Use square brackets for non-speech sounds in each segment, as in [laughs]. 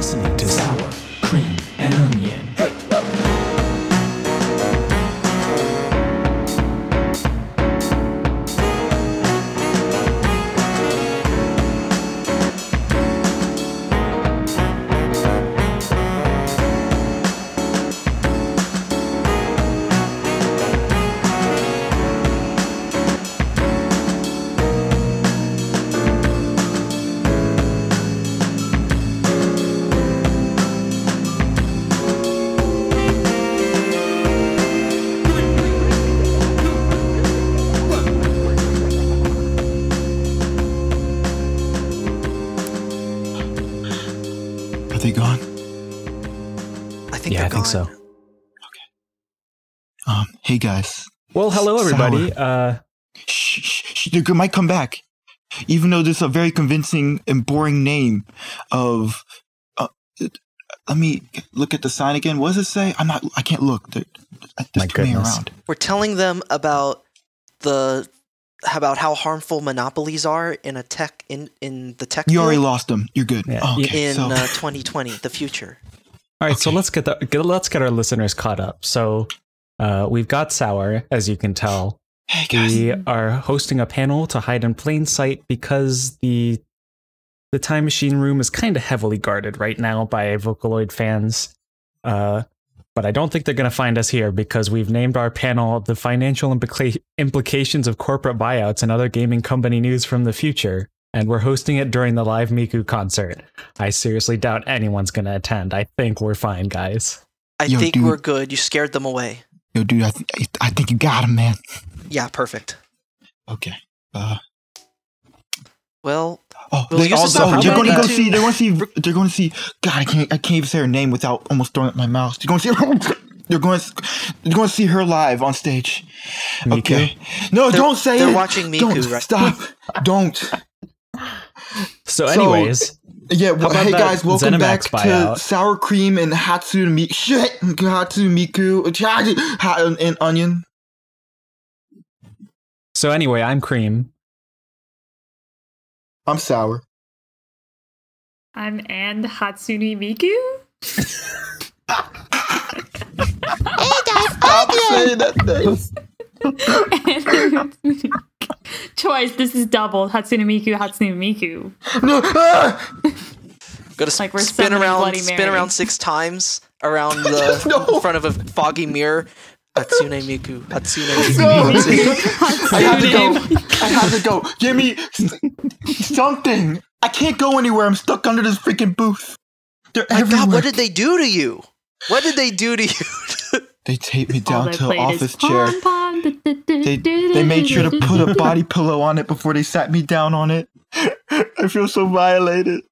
listening to Uh, Shh, shh, shh, might come back. Even though this is a very convincing and boring name of. Uh, let me look at the sign again. What does it say? I'm not. I can't look. There, there's My too goodness. around. We're telling them about the about how harmful monopolies are in a tech in in the tech You already lost them. You're good. Yeah, Oh, okay, in so uh, 2020, the future. all right, so let's get the get, let's get our listeners caught up. So, uh, we've got Sour, as you can tell. Hey guys. We are hosting a panel to hide in plain sight because the the time machine room is kind of heavily guarded right now by Vocaloid fans. Uh, but I don't think they're going to find us here because we've named our panel the financial implica- implications of corporate buyouts and other gaming company news from the future. And we're hosting it during the live Miku concert. I seriously doubt anyone's going to attend. I think we're fine, guys. I Yo, think dude. we're good. You scared them away. Yo, dude, I, th- I think you got him, man. Yeah, perfect. Okay. Uh, Well, oh, We'll they use this also, they're going to go see. They're going to see. They're going to see. God, I can't. I can't even say her name without almost throwing up my mouth. They're going to see. They're going. To, they're going to see her live on stage. Miku? Okay. No, They're- don't say they're it. watching Miku Don't right- stop. don't. So, So- anyways, Yeah. Well, hey guys, welcome back ZeniMax to? Sour Cream and Hatsune Miku. Shit, Hatsune Miku Ha- and, and Onion. So anyway, I'm Cream. I'm sour. I'm and Hatsune Miku. Stop saying that name. [laughs] Choice. This is double Hatsune Miku. Hatsune Miku. No. Ah! go to Like we're spin around, Bloody spin Mary. around six times around [laughs] the No. front of a foggy mirror. Hatsune Miku. Hatsune [laughs] No. Miku. I have to go. I have to go. Give me something. I can't go anywhere. I'm stuck under this freaking booth. They're My everywhere. God, what did they do to you? What did they do to you? [laughs] they taped me down to an office is chair. pom pom, du- du- du- They they made sure to put a body pillow on it before they sat me down on it. [laughs] I feel so violated.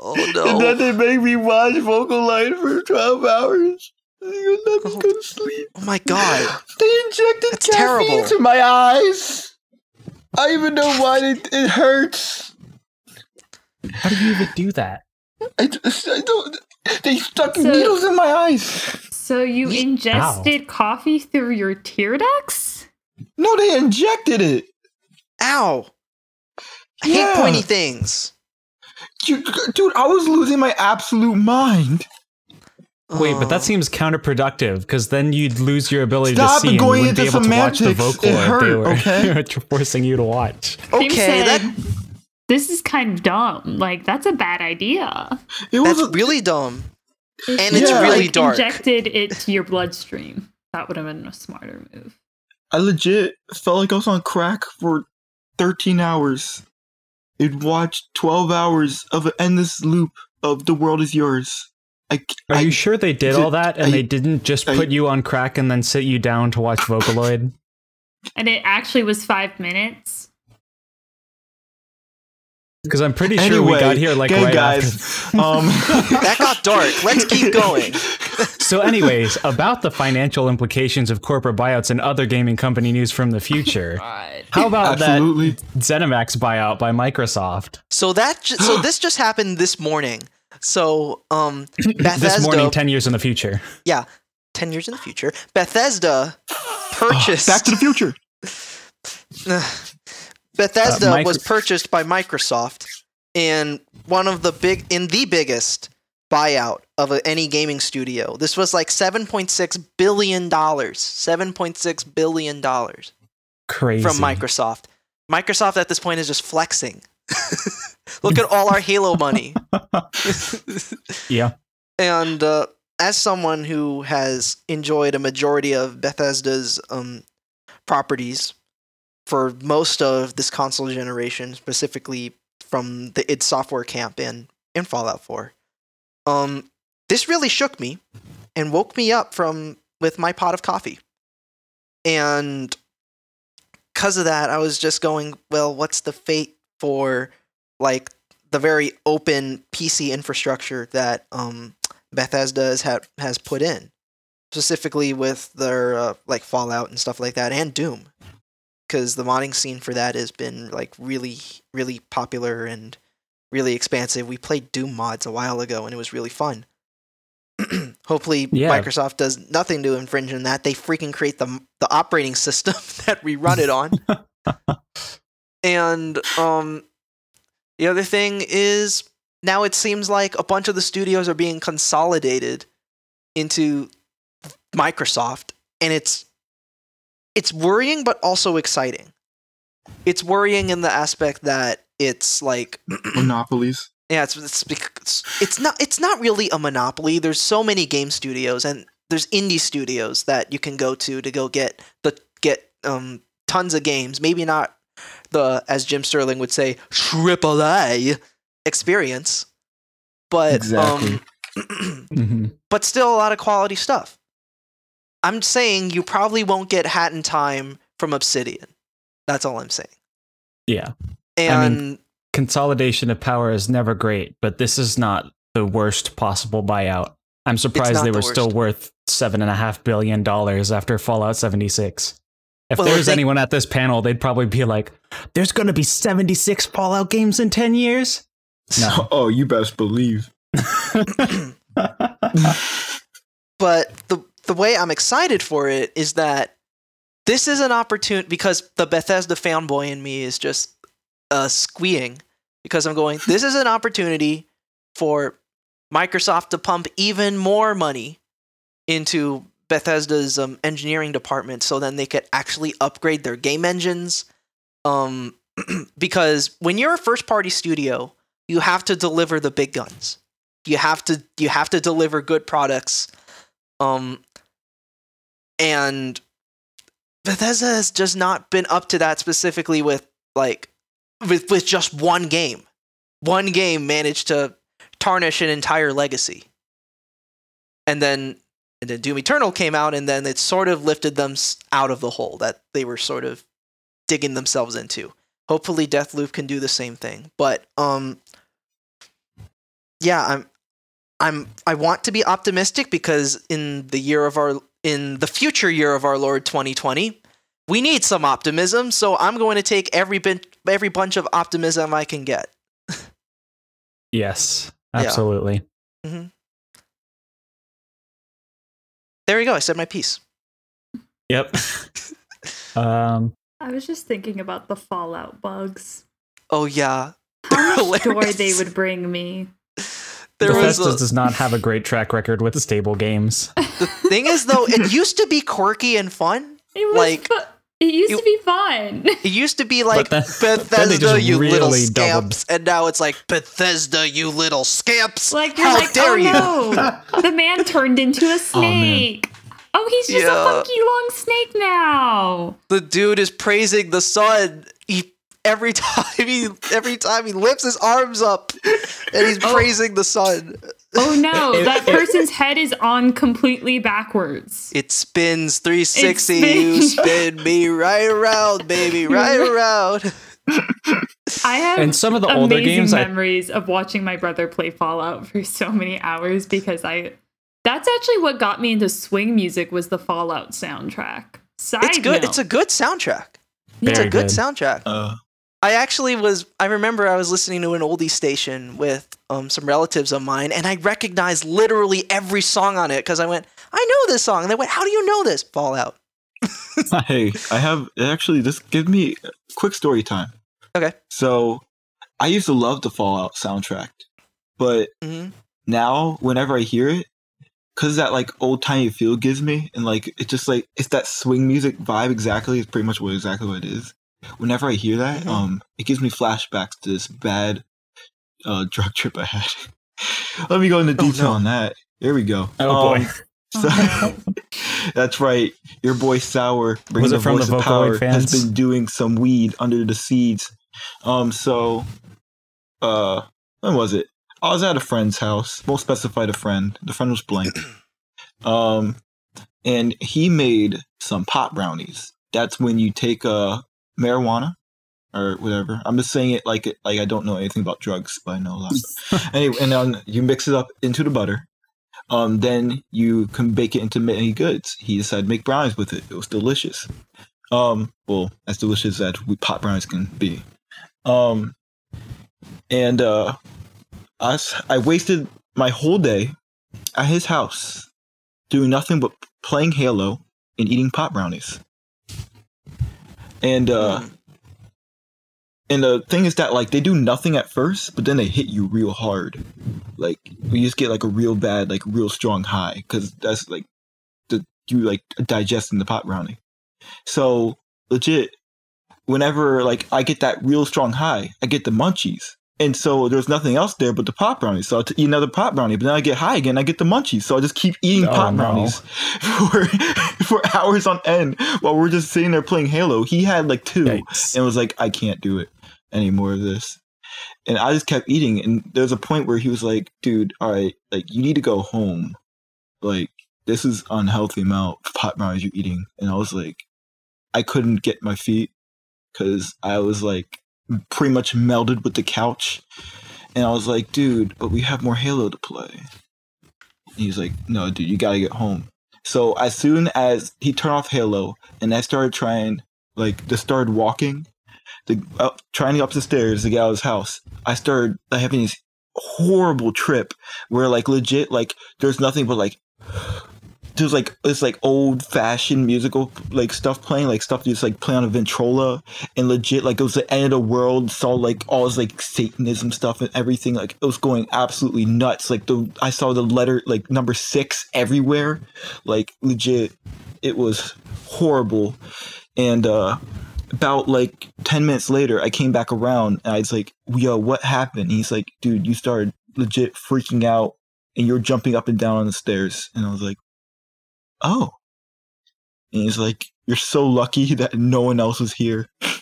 oh no. And then they make me watch Vocal Vocaloid for 12 hours. You let me go to sleep. Oh my god. [laughs] They injected That's caffeine terrible. into my eyes. I even know why it, it hurts. How do you even do that? I, just- I don't. They stuck So- needles in my eyes. So you Ye- ingested coffee through your tear ducts? No, they injected it. Ow. I Yeah. hate pointy things. You, dude, I was losing my absolute mind. Wait, but Oh. that seems counterproductive because then you'd lose your ability Stop to see and you going wouldn't be into able to watch the semantics. vocal It if they hurt, were [laughs] okay? forcing you to watch. Okay, said, that This is kind of dumb. Like that's a bad idea. It was that's a- really dumb. If And you, it's really like, dark. Injected it to your bloodstream. That would have been a smarter move. I legit felt like I was on crack for 13 hours. It watched 12 hours of an endless loop of "The World Is Yours." I, Are I you sure they did I- all that and I- they didn't just I- put you on crack and then sit you down to watch Vocaloid? And it actually was five minutes. Because I'm pretty sure anyway, we got here like okay, right guys. after. [laughs] Um, [laughs] That got dark. Let's keep going. So, anyways, about the financial implications of corporate buyouts and other gaming company news from the future. [laughs] How about Absolutely. that ZeniMax buyout by Microsoft? So that ju- so this just happened this morning. So um [clears throat] Bethesda This morning, 10 years in the future. yeah, 10 years in the future, Bethesda purchased [gasps] Back to the Future. [sighs] Bethesda Uh, micro- was purchased by Microsoft in one of the big in the biggest buyout of a, any gaming studio. This was like 7.6 billion dollars. 7.6 billion dollars Crazy. from Microsoft. Microsoft at this point is just flexing. [laughs] Look at all our Halo money. [laughs] Yeah. and uh, as someone who has enjoyed a majority of Bethesda's um, properties for most of this console generation, specifically from the id Software camp and in Fallout 4, um, this really shook me and woke me up from with my pot of coffee. And because of that, I was just going, well, what's the fate for like the very open PC infrastructure that um, Bethesda has had, has put in, specifically with their uh, like Fallout and stuff like that, and Doom, because the modding scene for that has been like really, really popular and really expansive. We played Doom mods a while ago, and it was really fun. [clears throat] Hopefully, Yeah. Microsoft does nothing to infringe on that. They freaking create the the operating [laughs] system that we run it on. [laughs] and um, the other thing is now it seems like a bunch of the studios are being consolidated into Microsoft, and it's it's worrying but also exciting. It's worrying in the aspect that it's like [clears throat] Monopolies. yeah, it's it's it's not it's not really a monopoly. There's so many game studios and there's indie studios that you can go to to go get the get um tons of games. Maybe not the as Jim Sterling would say triple A experience, but Exactly. um, [clears throat] Mhm. but still a lot of quality stuff. I'm saying you probably won't get Hat in Time from Obsidian. That's all I'm saying. Yeah. And mean, Consolidation of power is never great, but this is not the worst possible buyout. I'm surprised they the were still worth seven and a half billion dollars after Fallout 76. If Well, there was they- anyone at this panel, they'd probably be like, "There's going to be 76 Fallout games in 10 years." No. [laughs] Oh, you best believe. [laughs] but the the way I'm excited for it is that this is an opportunity because the Bethesda fanboy in me is just uh, squeeing because I'm going. This is an opportunity for Microsoft to pump even more money into Bethesda's um, engineering department, so then they could actually upgrade their game engines. Um, [clears throat] because when you're a first party studio, you have to deliver the big guns. You have to you have to deliver good products. Um, and Bethesda has just not been up to that specifically with like with with just one game. One game managed to tarnish an entire legacy. And then and then Doom Eternal came out and then it sort of lifted them out of the hole that they were sort of digging themselves into. Hopefully Deathloop can do the same thing. But um yeah, I'm I'm I want to be optimistic because in the year of our in the future year of our Lord 2020, we need some optimism. So I'm going to take every bit every bunch of optimism I can get. [laughs] yes, Yeah. absolutely. There we go. I said my piece. Yep. [laughs] um, I was just thinking about the Fallout bugs. Oh yeah, How much [laughs] joy they would bring me. there was Bethesda a, does not have a great track record with stable games. the thing is though it [laughs] used to be quirky and fun. It was Like, fu- it used you- to be fun. [laughs] It used to be like then- [laughs] then Bethesda, just you little really doubled- scamps, and now it's like Bethesda, you little scamps. like you're How like, dare oh you? no, [laughs] the man turned into a oh, snake. Oh, he's just Yeah. a funky long snake now. the dude is praising the sun. He every time he every time he lifts his arms up and he's oh. praising the sun. [laughs] Oh no, It- that it- person's head is on completely backwards. It spins 360. It You spin me right around, baby, right [laughs] around. I have And some of the older games, I- memories of watching my brother play Fallout for so many hours because I that's actually what got me into swing music was the Fallout soundtrack. Side It's good. note. It's a good soundtrack. It's a good, good. soundtrack. Uh, I actually was. I remember I was listening to an oldie station with um, some relatives of mine, and I recognized literally every song on it because I went, "I know this song." And they went, "How do you know this?" Fallout. [laughs] hey, I have actually. This give me a quick story time. Okay. So, I used to love the Fallout soundtrack, but hmm now whenever I hear it, because that like old timey feel gives me, and like it's just like it's that swing music vibe exactly. It's pretty much what exactly what it is. Whenever I hear that, Mhm. um, it gives me flashbacks to this bad uh [laughs] drug trip I had. Let me go into Oh, detail no. on that. Here we go. Oh, boy. Um, [laughs] so- [laughs] that's right. Your boy Sour, bringing the from the voice of power, fans? has been doing some weed under the seeds. Um, so, uh, when was it? I was at a friend's house. Won't specify the friend. The friend was blank. [clears throat] Um, and he made some pot brownies. That's when you take uh marijuana or whatever. I'm just saying it like it like I don't know anything about drugs, but I know a lot. anyway, and then you mix it up into the butter. Um, then you can bake it into many goods. He decided to make brownies with it. It was delicious. Um, well, as delicious as we pot brownies can be. Um, and uh, I wasted my whole day at his house doing nothing but playing Halo and eating pot brownies. And uh, Hmm. and the thing is that like they do nothing at first, but then they hit you real hard. Like you just get like a real bad, like real strong high because that's like the you like digesting the pot brownie. So legit, whenever like I get that real strong high, I get the munchies. And so there's nothing else there but the pop brownie. So I t- eat another pop brownie, but then I get high again. I get the munchies. So I just keep eating Oh, pot no. brownies [laughs] for [laughs] for hours on end while we're just sitting there playing Halo. He had like two Yikes. and was like, I can't do it anymore of this. And I just kept eating. And there's a point where he was like, dude, all right, like you need to go home. Like this is unhealthy amount of pot brownies you're eating. And I was like, I couldn't get my feet because I was like pretty much melded with the couch. And I was like, dude, but we have more Halo to play. He's like, no, dude, you gotta get home. So as soon as he turned off Halo and I started trying, like, just started walking, the up, trying up the stairs to get out of his house, I started having this horrible trip where, like, legit, like, there's nothing but like there's like it's like old fashioned musical like stuff playing, like stuff just like playing on a Victrola and legit like it was the end of the world, saw like all this like Satanism stuff and everything. Like it was going absolutely nuts. Like the I saw the letter like number six everywhere. Like legit it was horrible. And uh about like 10 minutes later, I came back around and I was like, yo, what happened? And he's like, dude, you started legit freaking out and you're jumping up and down on the stairs. And I was like, oh. And he's like, you're so lucky that no one else was here. [laughs]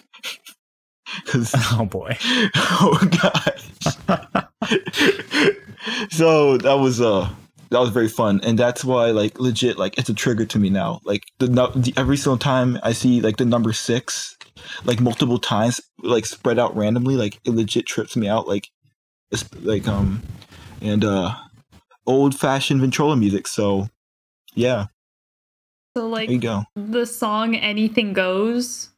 [laughs] Oh boy. [laughs] oh god. so that was, uh, that was very fun. And that's why, like, legit, like, it's a trigger to me now. Like, the, the every single time I see, like, the number six, like, multiple times, like, spread out randomly, like, it legit trips me out. Like, it's, like, um, and, uh, old fashioned Victrola music. So, yeah, So like there you go. the song "Anything Goes."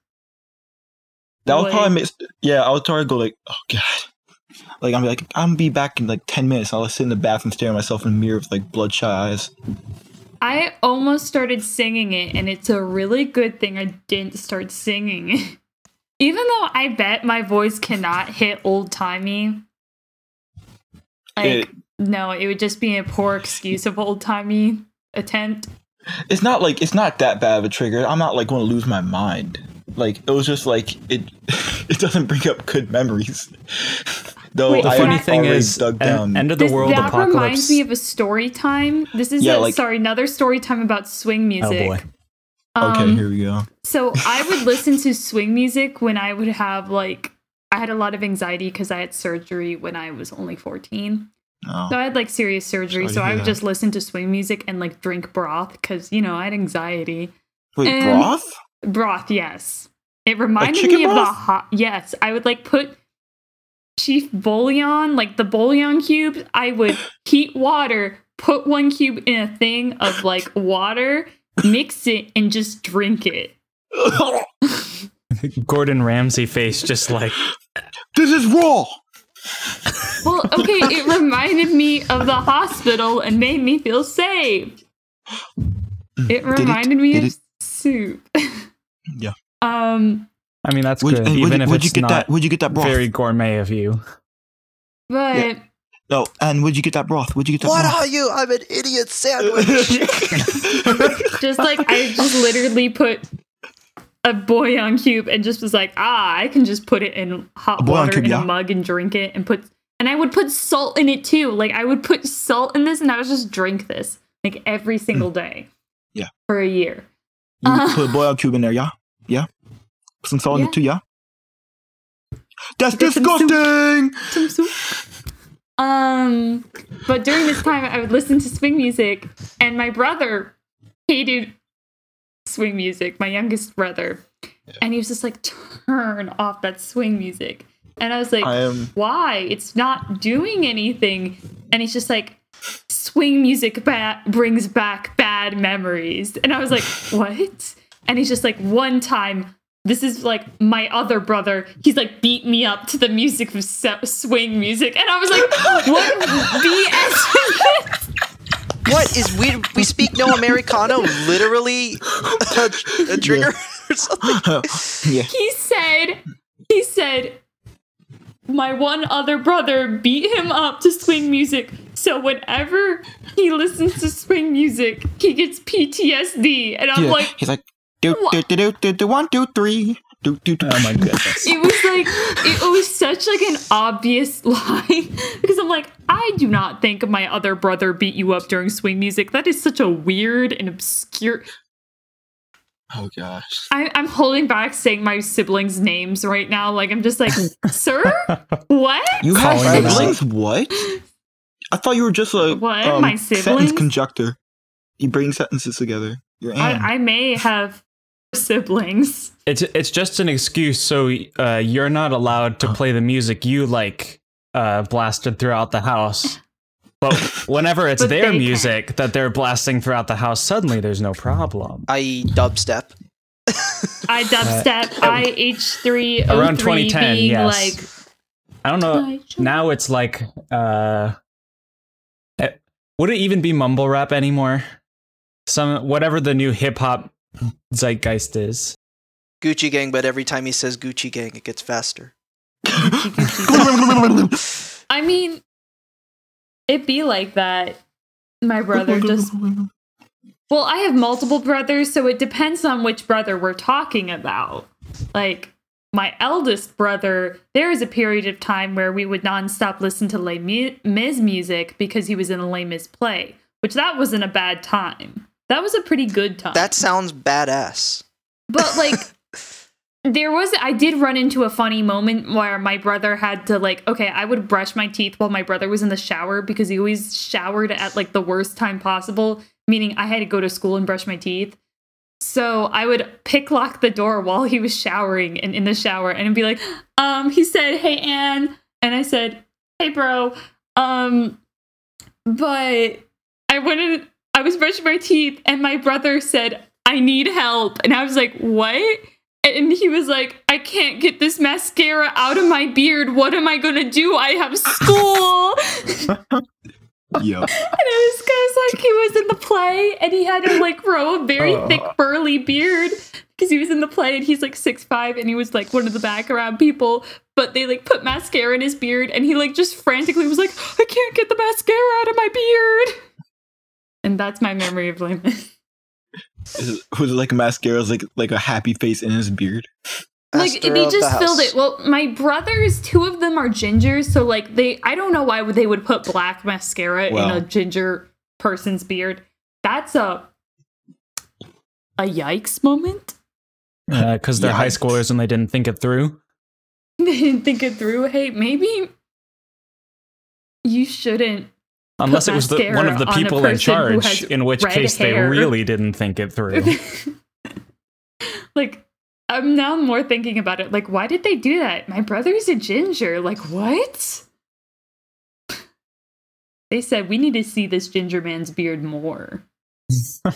That would Like- probably miss. Yeah, I would try to go like, oh god, like I'm like I'm be back in like ten minutes. I'll sit in the bathroom, stare at myself in the mirror with like bloodshot eyes. I almost started singing it, and it's a really good thing I didn't start singing. [laughs] Even though I bet my voice cannot hit old timey. Like, It- no, it would just be a poor excuse of old timey attempt. It's not like it's not that bad of a trigger. I'm not like going to lose my mind. Like it was just like it. [laughs] it doesn't bring up good memories. [laughs] Though Wait, The I funny thing is, dug down. end of the This- world that apocalypse. reminds me of a story time. This is Yeah, a, like- sorry, another story time about swing oh music. boy. okay, Um, here we go. So I would listen to swing music when I would have like I had a lot of anxiety because I had surgery when I was only 14. Oh. So I had like serious surgery. Sorry So I would that. just listen to swing music and like drink broth because you know I had anxiety. Wait, and- broth? Broth, yes. It reminded chicken me of the hot. Yes, I would like put chief bouillon, like the bouillon cubes. I would [laughs] heat water, put one cube in a thing of like water, mix it, and just drink it. [laughs] [laughs] Gordon Ramsay face just like this is raw. Well, okay, it reminded me of the hospital and made me feel safe. It reminded me of it? soup. [laughs] Yeah. Um, I mean that's Would, good, hey, even would, if would you get not that? Would you get that broth? very gourmet of you. but Yeah. No, and where'd you get that broth? Where'd you get that What broth? are you? I'm an idiot sandwich. [laughs] Just like I just literally put a bouillon cube and just was like, ah, I can just put it in hot water cube, in yeah. a mug and drink it and put and I would put salt in it too. Like I would put salt in this and I would just drink this like every single day. Hmm. Yeah. For a year. You Uh. put a [laughs] boiled cube in there, yeah? Yeah? Put some salt in Yeah. it too, yeah? That's Get some soup. disgusting! Some soup. Um, but during this time, I would listen to swing music, and my brother hated swing music. My youngest brother, and he was just like, "Turn off that swing music." And I was like, I am. "Why? It's not doing anything." And he's just like, "Swing music ba- brings back bad memories." And I was like, [laughs] "What?" And he's just like, "One time." This is like my other brother. He's like beat me up to the music of swing music, and I was like, [laughs] "What BS?" Is this?" what is we we speak no Americano? Literally a, a trigger or something. [laughs] yeah. he said he said my one other brother beat him up to swing music so whenever he listens to swing music he gets ptsd and i'm yeah. like He's like, do, do, do, do, do, do, one, two, three. Do, do, do. Oh my goodness. it was like it was such like an obvious [laughs] lie because i'm like i do not think my other brother beat you up during swing music that is such a weird and obscure Oh gosh. I, I'm holding back saying my siblings' names right now. Like I'm just like, [laughs] sir, what? You have Calling them out. siblings? What? I thought you were just a What? um, My sentence siblings? conjunctor. You bring sentences together. You're I, I may have siblings. It's it's just an excuse so uh, you're not allowed to play the music you like uh, blasted throughout the house. But whenever it's [laughs] But their they can. music that they're blasting throughout the house, suddenly there's no problem. I.e. dubstep. I dubstep. I [laughs] H3 Around 2010, yes. like I don't know. Now it's like, uh, eh, would it even be mumble rap anymore? Some whatever the new hip hop zeitgeist is. Gucci Gang, but every time he says Gucci Gang, it gets faster. [laughs] I mean, it be like that. My brother just Well, I have multiple brothers, so it depends on which brother we're talking about. Like my eldest brother, there was a period of time where we would nonstop listen to Les Mu- Mis music because he was in a Les Mis play, which that wasn't a bad time. That was a pretty good time. That sounds badass. But like [laughs] there was I did run into a funny moment where my brother had to like okay, I would brush my teeth while my brother was in the shower because he always showered at like the worst time possible, meaning I had to go to school and brush my teeth. So I would pick lock the door while he was showering and in the shower and be like, um, he said, Hey Anne. And I said, Hey bro. Um but I in I was brushing my teeth and my brother said, I need help. And I was like, What? And he was like, I can't get this mascara out of my beard. What am I gonna do? I have school. Yo. And it was because like he was in the play and he had to like grow a very thick burly beard because he was in the play and he's like six five and he was like one of the background people. But they like put mascara in his beard and he like just frantically was like, I can't get the mascara out of my beard. And that's my memory of Layman. Is it, was it like a mascara? Was like like a happy face in his beard? like Master they of the just filled it. Well, my brothers, two of them are gingers, so like they, I don't know why they would put black mascara in a ginger person's beard. That's a a yikes moment. Uh, because they're high schoolers and they didn't think it through. [laughs] They didn't think it through. Hey, maybe you shouldn't. Unless it was the, one of the mascara on a people in charge, in which case hair. they really didn't think it through. [laughs] like I'm now more thinking about it. Like, why did they do that? My brother's a ginger. Like, what? [laughs] They said we need to see this ginger man's beard more. [laughs] uh,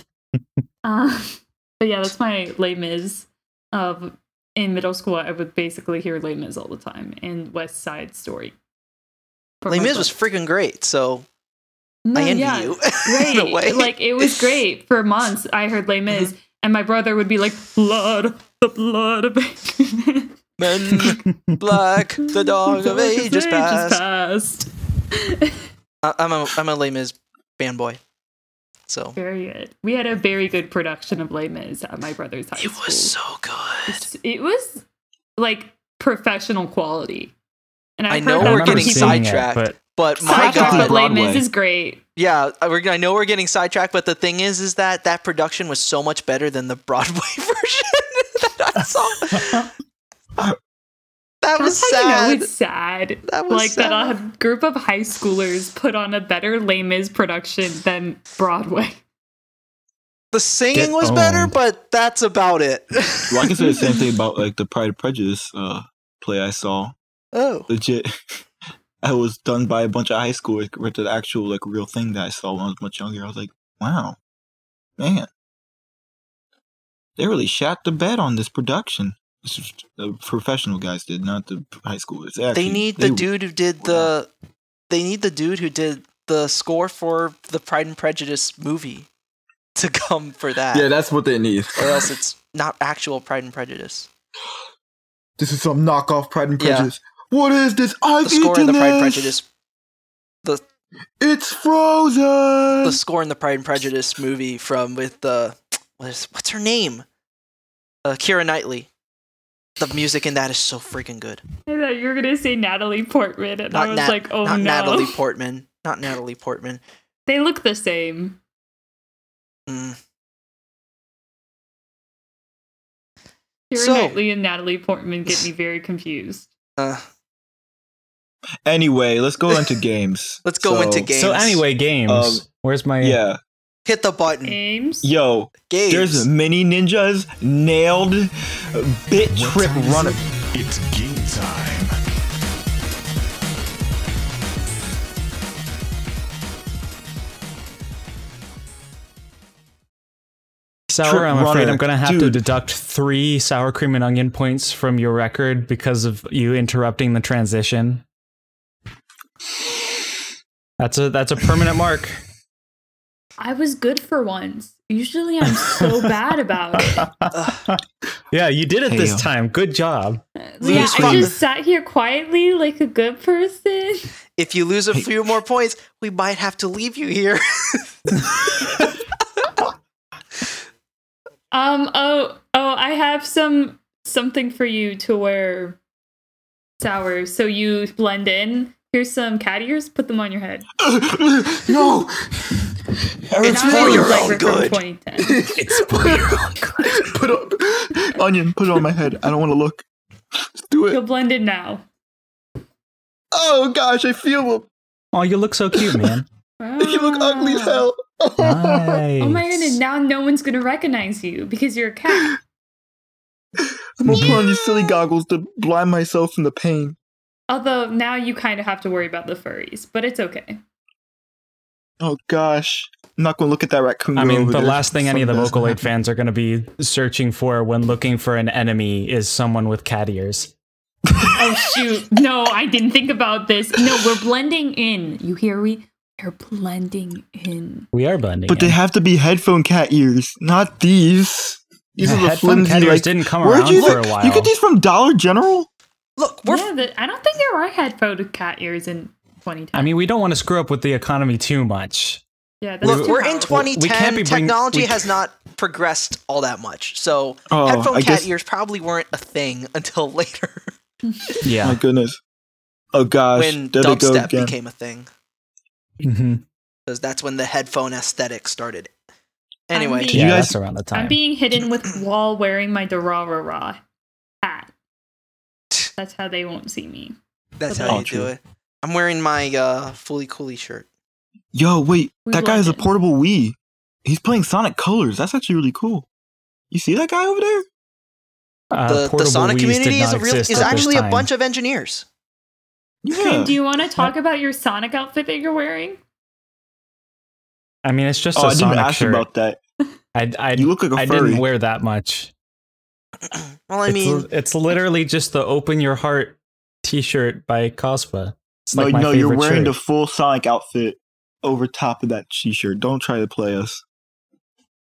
but yeah, that's my Les Mis. Of in middle school, I would basically hear Les Mis all the time and West Side Story. From Les Mis was freaking great, so No, I envy yeah, you. great. [laughs] in a way. Like it was great for months. I heard Les Mis, mm-hmm. and my brother would be like, "Blood, the blood of Men Black, the dog of [laughs] ages past. past." I- I'm a I'm a Les Mis fanboy. So Very good. We had a very good production of Les Mis at my brother's high it school. was so good. It was like professional quality. And I I've know we're getting sidetracked, seeing people- it, sidetracked. But But my Sidetracked Sidetracked, God, but Les Mis is great. yeah, I- know we're getting sidetracked, but the thing is, is that that production was so much better than the Broadway [laughs] version [laughs] that I saw. That was That's how sad. you know it's sad. That was like that a group of high schoolers put on a better Les Mis production than Broadway. the singing Get was better, but that's about it. Well, I can say the same thing [laughs] about like the Pride and Prejudice uh, play I saw. oh, Legit, I was done by a bunch of high schoolers compared to the actual like real thing that I saw when I was much younger. I was like, wow, man, they really shat the bed on this production. This is- The uh, professional guys did, not the high schoolers. they Actually, need the were- dude who did the. They need the dude who did the score for the Pride and Prejudice movie to [laughs] come for that. Yeah, that's what they need. or else it's not actual Pride and Prejudice. This is some knockoff Pride and Yeah. Prejudice. What is this? I've The score in the Pride and this! Prejudice. It's frozen. The score in the Pride and Prejudice movie from with the what is what's her name? Uh, Keira Knightley. The music in that is so freaking good. I thought you were gonna say Natalie Portman, and I Not was Nat- like, oh not no. Natalie [laughs] Portman. Not Natalie Portman. they look the same. Mm. Keira So- Knightley and Natalie Portman get [laughs] me very confused. Uh, Anyway, let's go into [laughs] games. Let's go So- into games. so anyway, games. Um, Where's my? Yeah. hit the button. Games. Yo, Games. there's mini ninjas nailed bit What trip time runner. it? It's game time. Sour, I'm afraid. I'm going to have to deduct three sour cream and onion points from your record because of you interrupting the transition. That's a that's a permanent mark. I was good for once. Usually I'm so bad about it. [laughs] yeah, you did it this Hey, time. Good job. Yeah, Lose I just sat here quietly like a good person. If you lose a few more points, we might have to leave you here. [laughs] Um. Oh. Oh. I have some something for you to wear. Sour. So you blend in. Here's some cat ears. Put them on your head. [laughs] no. [laughs] It's Not for your own good. It's for your own good. Put on, onion, put it on my head. I don't want to look. Just do it. You'll it. blend in now. Oh gosh, I feel them. Oh, you look so cute, man. [laughs] You look ugly as hell. nice. Oh my goodness! Now no one's gonna recognize you because you're a cat. I'm gonna put on these silly goggles to blind myself from the pain. Although now you kind of have to worry about the furries, but it's okay. Oh gosh, I'm not gonna look at that raccoon. I mean, the there. last thing any of the Something Vocaloid fans are going to be searching for when looking for an enemy is someone with cat ears. Oh shoot! No, I didn't think about this. No, we're blending in. You hear we? We're blending in. We are blending. But they have to be headphone cat ears, not these. These The are the headphone flimsy. cat ears Like, didn't come where'd around you for get- a while. You get these from Dollar General? Look, we're yeah, the, I don't think there are headphone cat ears in 2010. I mean, we don't want to screw up with the economy too much. yeah, that's look, too we're in 2010. We can't be bring- Technology we- has not progressed all that much, so Oh, headphone I cat guess- ears probably weren't a thing [laughs] until later Yeah. My goodness. Oh gosh, when there they go dubstep became a thing, mm-hmm. because that's when the headphone aesthetic started. Anyway, being- Yeah, You guys- that's around the time. I'm being hidden with while wearing my Durarara hat. That's how they won't see me. that's how you true. do it. I'm wearing my uh, FLCL shirt. Yo, wait, We that guy has a portable Wii. He's playing Sonic Colors. That's actually really cool. You see that guy over there? Uh, the the Sonic Wiis community is a real is actually a bunch of engineers. Yeah. Cream, do you want to talk about your Sonic outfit that you're wearing? I mean, it's just oh, a I didn't Sonic ask shirt. about that. [laughs] I, I, You look like a I furry. didn't wear that much. [clears throat] Well, I it's, mean, it's literally just the "Open Your Heart" T-shirt by Cospa. It's no, like my no, you're favorite wearing the full Sonic outfit over top of that t-shirt. Don't try to play us.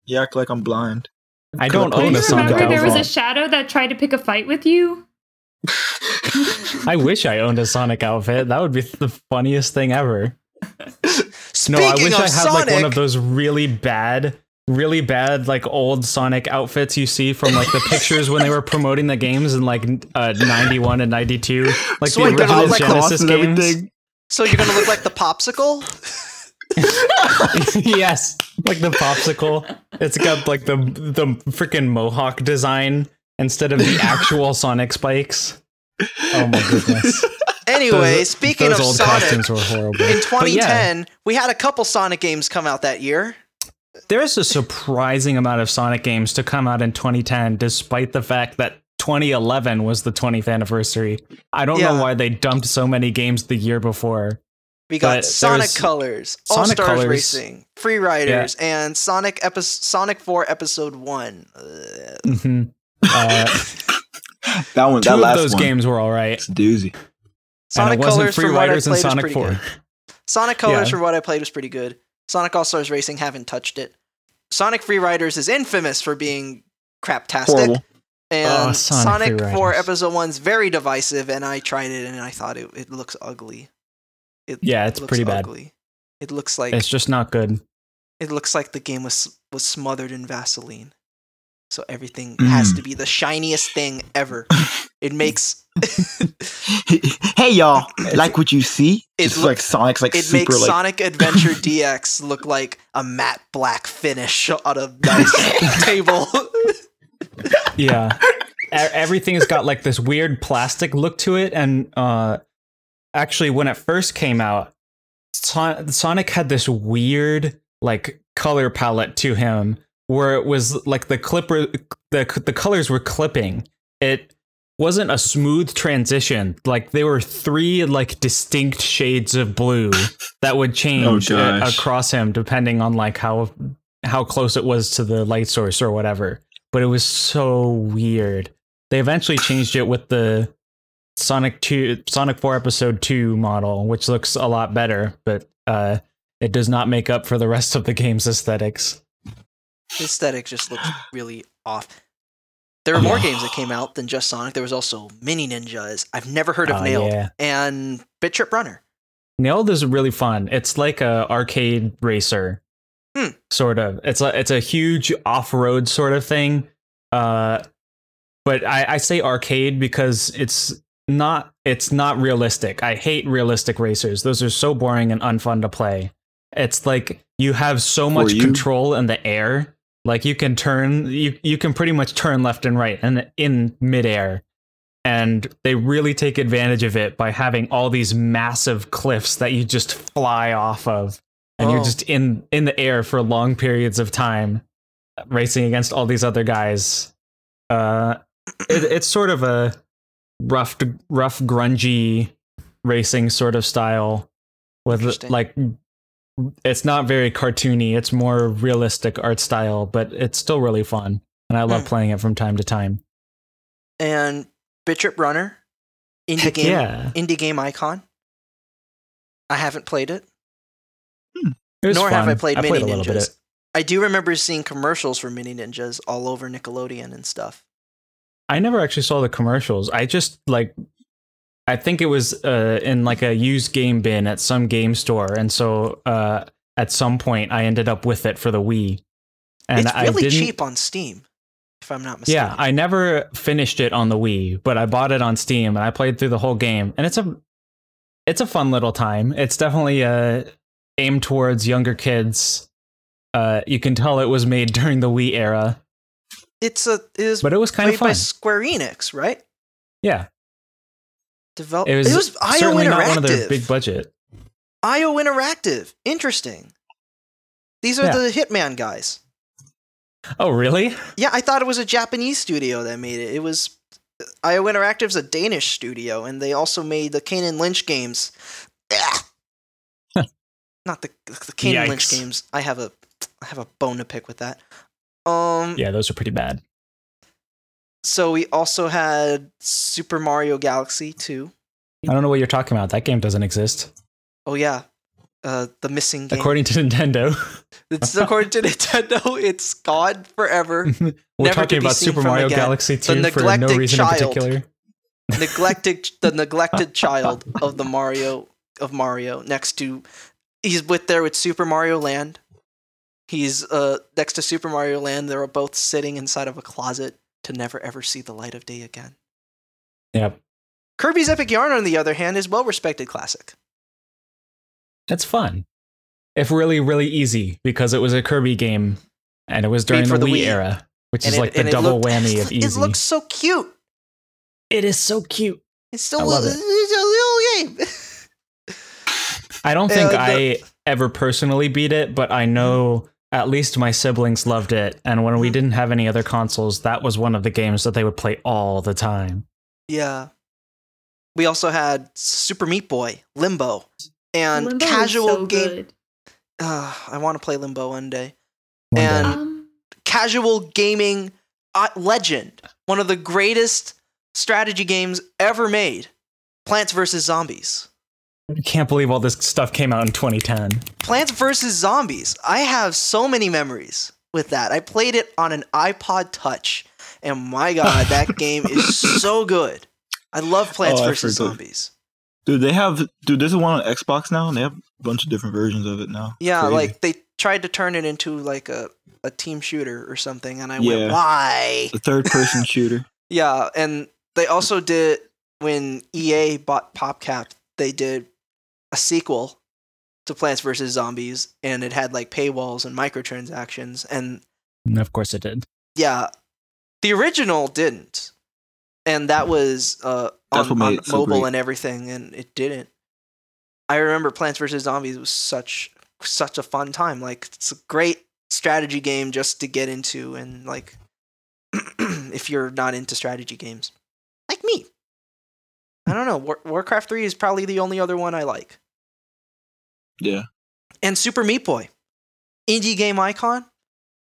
You act like I'm blind. I don't own Do a you Sonic remember there was a shadow that tried to pick a fight with you? I wish I owned a Sonic outfit. That would be the funniest thing ever. Speaking [laughs] no, I wish of I had Sonic, like one of those really bad, really bad like old Sonic outfits you see from like the [laughs] pictures when they were promoting the games in like uh, 91 and 92, [laughs] like So the wait, they're original like, Genesis games. so you're gonna look like the popsicle? [laughs] yes, like the popsicle. It's got like the the freaking mohawk design instead of the actual Sonic spikes. Oh my goodness. Anyway, Those- speaking those of old Sonic, costumes were horrible. in But yeah, 2010, we had a couple Sonic games come out that year. There's a surprising amount of Sonic games to come out in 2010, despite the fact that 2011 was the 20th anniversary. I don't Yeah. know why they dumped so many games the year before. We got Sonic Colors, All Sonic Stars Colors. Racing, Free Riders, and Sonic Epi- Sonic 4 Episode 1. Ugh. Mhm. Uh, [laughs] That one, two that of those one, games were all right. it's a doozy. Sonic and it wasn't Colors Free what I Riders played and was Sonic pretty 4. good. Sonic Colors Yeah. for what I played was pretty good. Sonic All Stars Racing haven't touched it. Sonic Free Riders is infamous for being craptastic. Horrible. And Oh, Sonic Sonic, Free 4 Episode 1's very divisive, and I tried it and I thought it, it looks ugly. It Yeah, it's looks pretty bad. ugly. It looks like It's just not good. it looks like the game was was smothered in Vaseline. So everything Mm. has to be the shiniest thing ever. [laughs] It makes [laughs] hey y'all, like what you see? It Just like Sonic's like it super makes like Sonic Adventure [laughs] DX look like a matte black finish on a nice [laughs] table. yeah everything's got like this weird plastic look to it and uh actually when it first came out Son- sonic had this weird like color palette to him where it was like the clipper the the colors were clipping it wasn't a smooth transition like there were three like distinct shades of blue [laughs] that would change Oh, uh, gosh. across him depending on like how how close it was to the light source or whatever but it was so weird. They eventually changed it with the Sonic 2 Sonic 4 episode 2 model, which looks a lot better, but uh it does not make up for the rest of the game's aesthetics. The aesthetic just looks really off. There were more games that came out than just Sonic. There was also Mini Ninjas. I've never heard of Oh, Nailed yeah. and Bit Trip Runner. Nailed is really fun. It's like a arcade racer, Hmm. sort of. It's a it's a huge off road sort of thing. Uh, but I, I say arcade because it's not it's not realistic. I hate realistic racers. Those are so boring and unfun to play. It's like you have so much control in the air. Like you can turn you you can pretty much turn left and right and in midair. And they really take advantage of it by having all these massive cliffs that you just fly off of. And you're Oh. just in in the air for long periods of time racing against all these other guys. Uh it, it's sort of a rough rough grungy racing sort of style with like it's not very cartoony it's more realistic art style but it's still really fun and i love Hmm. playing it from time to time And Trip Runner. Indie Heck game yeah indie game icon. I haven't played it. It was Nor have. I played I Mini played a little bit. Ninjas. I do remember seeing commercials for Mini Ninjas all over Nickelodeon and stuff. I never actually saw the commercials. I just like I think it was uh, in like a used game bin at some game store, and so uh, at some point I ended up with it for the Wii. And it's really cheap on Steam, if I'm not mistaken. Yeah, I never finished it on the Wii, but I bought it on Steam and I played through the whole game, and it's a it's a fun little time. It's definitely uh, aimed towards younger kids. Uh, you can tell it was made [laughs] during the Wii era, it's a it is but it was kind of fun. by Square Enix, right? Yeah, Develop. it was, it was IO certainly Interactive. not one of their big budget. IO Interactive. Interesting. These are Yeah. the Hitman guys. Oh, really? Yeah, I thought it was a Japanese studio that made it. It was IO Interactive's a Danish studio, and they also made the Kane and Lynch games. Not the the Kane and Lynch games. I have a I have a bone to pick with that. Um. Yeah, those are pretty bad. So we also had Super Mario Galaxy 2. I don't know what you're talking about. That game doesn't exist. Oh yeah, uh, the missing game. According to Nintendo. it's according to [laughs] Nintendo, it's gone forever. [laughs] We're talking about Super Mario again. Galaxy The 2 for no reason child. in particular. [laughs] neglected the neglected child of the Mario of Mario next to he's with there with Super Mario Land. He's uh next to Super Mario Land. They're both sitting inside of a closet to never ever see the light of day again. Yep. Kirby's Epic Yarn, on the other hand, is well respected classic. That's fun. If really, really easy because it was a Kirby game and it was during the the Wii, Wii. era, which And is it- like the double looked- whammy of [laughs] easy. It looks so cute. it is so cute. It's still I love it. [laughs] it's a little game. I don't [laughs] think uh, I ever personally beat it, but I know at least my siblings loved it. And when we Mhm. didn't have any other consoles, that was one of the games that they would play all the time. Yeah. We also had Super Meat Boy, Limbo, and Limbo casual so game. Uh, I want to play Limbo one day. One day. And- Um, Casual gaming uh, legend, one of the greatest strategy games ever made. Plants vs Zombies. I can't believe all this stuff came out in 2010. Plants vs Zombies. I have so many memories with that. I played it on an iPod Touch, and my god, that [laughs] game is so good. I love Plants Oh, vs. Zombies. Dude, they have dude. There's one on Xbox now, and they have a bunch of different versions of it now. Yeah, Crazy. like they tried to turn it into like a, a team shooter or something, and I Yeah. went, why? a third person [laughs] shooter. Yeah, and they also did when EA bought PopCap, they did a sequel to Plants vs Zombies, and it had like paywalls and microtransactions, and And of course it did. yeah, the original didn't, and that was uh, on, on it so mobile great. and everything, and it didn't. I remember Plants vs Zombies was such such a fun time. Like it's a great strategy game just to get into, and like [clears throat] if you're not into strategy games, like me. I don't know. War- Warcraft Three is probably the only other one I like. Yeah. And Super Meat Boy, indie game icon.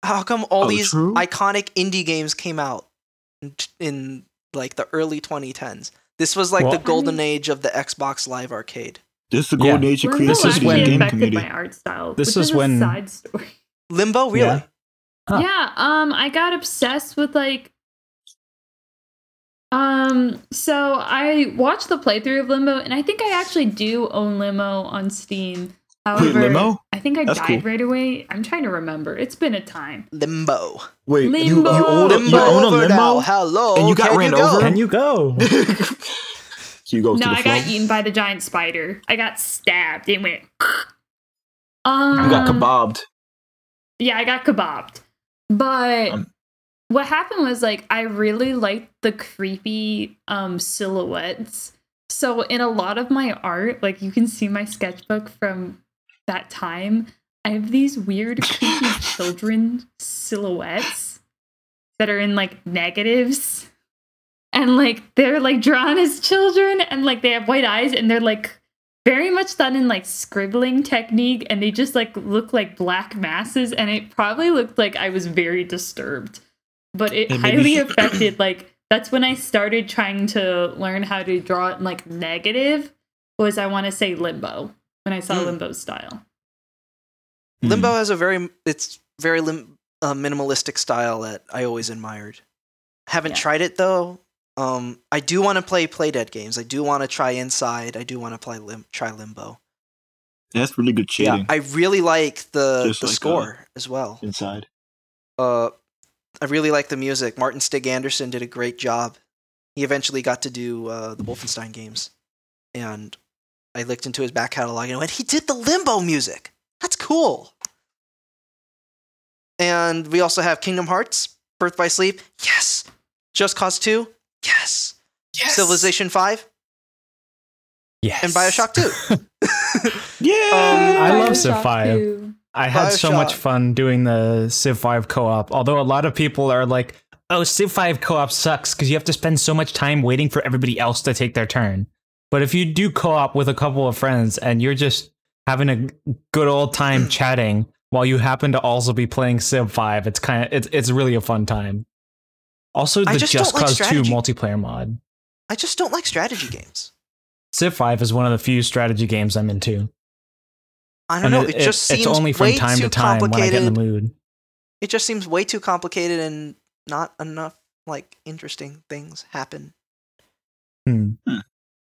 How come all Oh, these true. iconic indie games came out in, in like the early 2010s? This was like Well- the golden age of the Xbox Live Arcade. This is the Yeah. golden age of Limbo This is creativity when- in the game community. my art style. This which was is a when- side story. [laughs] Limbo, really? Yeah. Huh. Yeah, um, I got obsessed with like um so I watched the playthrough of Limbo and I think I actually do own Limbo on Steam. However, Limo? I think I That's died cool. right away. I'm trying to remember. It's been a time. Limbo. Wait, you, you Limbo. own a, you Limbo own a over now. limo? Hello. And you got can ran go? over? Can you go? [laughs] you go to no, the I got eaten by the giant spider. I got stabbed. It went [sniffs] um, You got kebabbed. Yeah, I got kebabbed. But Um, what happened was like I really liked the creepy um silhouettes. So in a lot of my art, like you can see my sketchbook from that time, I have these weird [laughs] creepy children silhouettes that are in like negatives. And like they're like drawn as children and like they have white eyes and they're like very much done in like scribbling technique and they just like look like black masses and it probably looked like I was very disturbed. But it highly affected like that's when I started trying to learn how to draw it in like negative was I want to say limbo when I saw Mm. limbo style. Limbo has a very it's very lim- uh, minimalistic style that I always admired. Haven't Yeah. tried it though. Um, I do want to play Playdead games. I do want to try Inside. I do want to play lim- try Limbo. That's really good Yeah, I really like the Just the like, uh, score as well. inside. Uh, I really like the music. Martin Stig Andersen did a great job. He eventually got to do uh, the Wolfenstein games, and I looked into his back catalog and went, "He did the Limbo music. That's cool." And we also have Kingdom Hearts, Birth by Sleep, yes. Just Cause Two, yes. yes. Civilization Five Yes. and Bioshock Two. [laughs] Yeah. Um, I love Bioshock Civ 5. I had so much fun doing the Civ 5 co-op. Although a lot of people are like, "Oh, Civ 5 co-op sucks because you have to spend so much time waiting for everybody else to take their turn." But if you do co-op with a couple of friends and you're just having a good old time [clears throat] chatting while you happen to also be playing Civ 5, it's kind of it's it's really a fun time. Also, I the just Just, don't like Cause 2 multiplayer mod. I just don't like strategy games. Civ 5 is one of the few strategy games I'm into. I don't And know. it- It, it- just seems it's only from way time too to time when I get complicated. in the mood. it just seems way too complicated and not enough like interesting things happen. Hmm.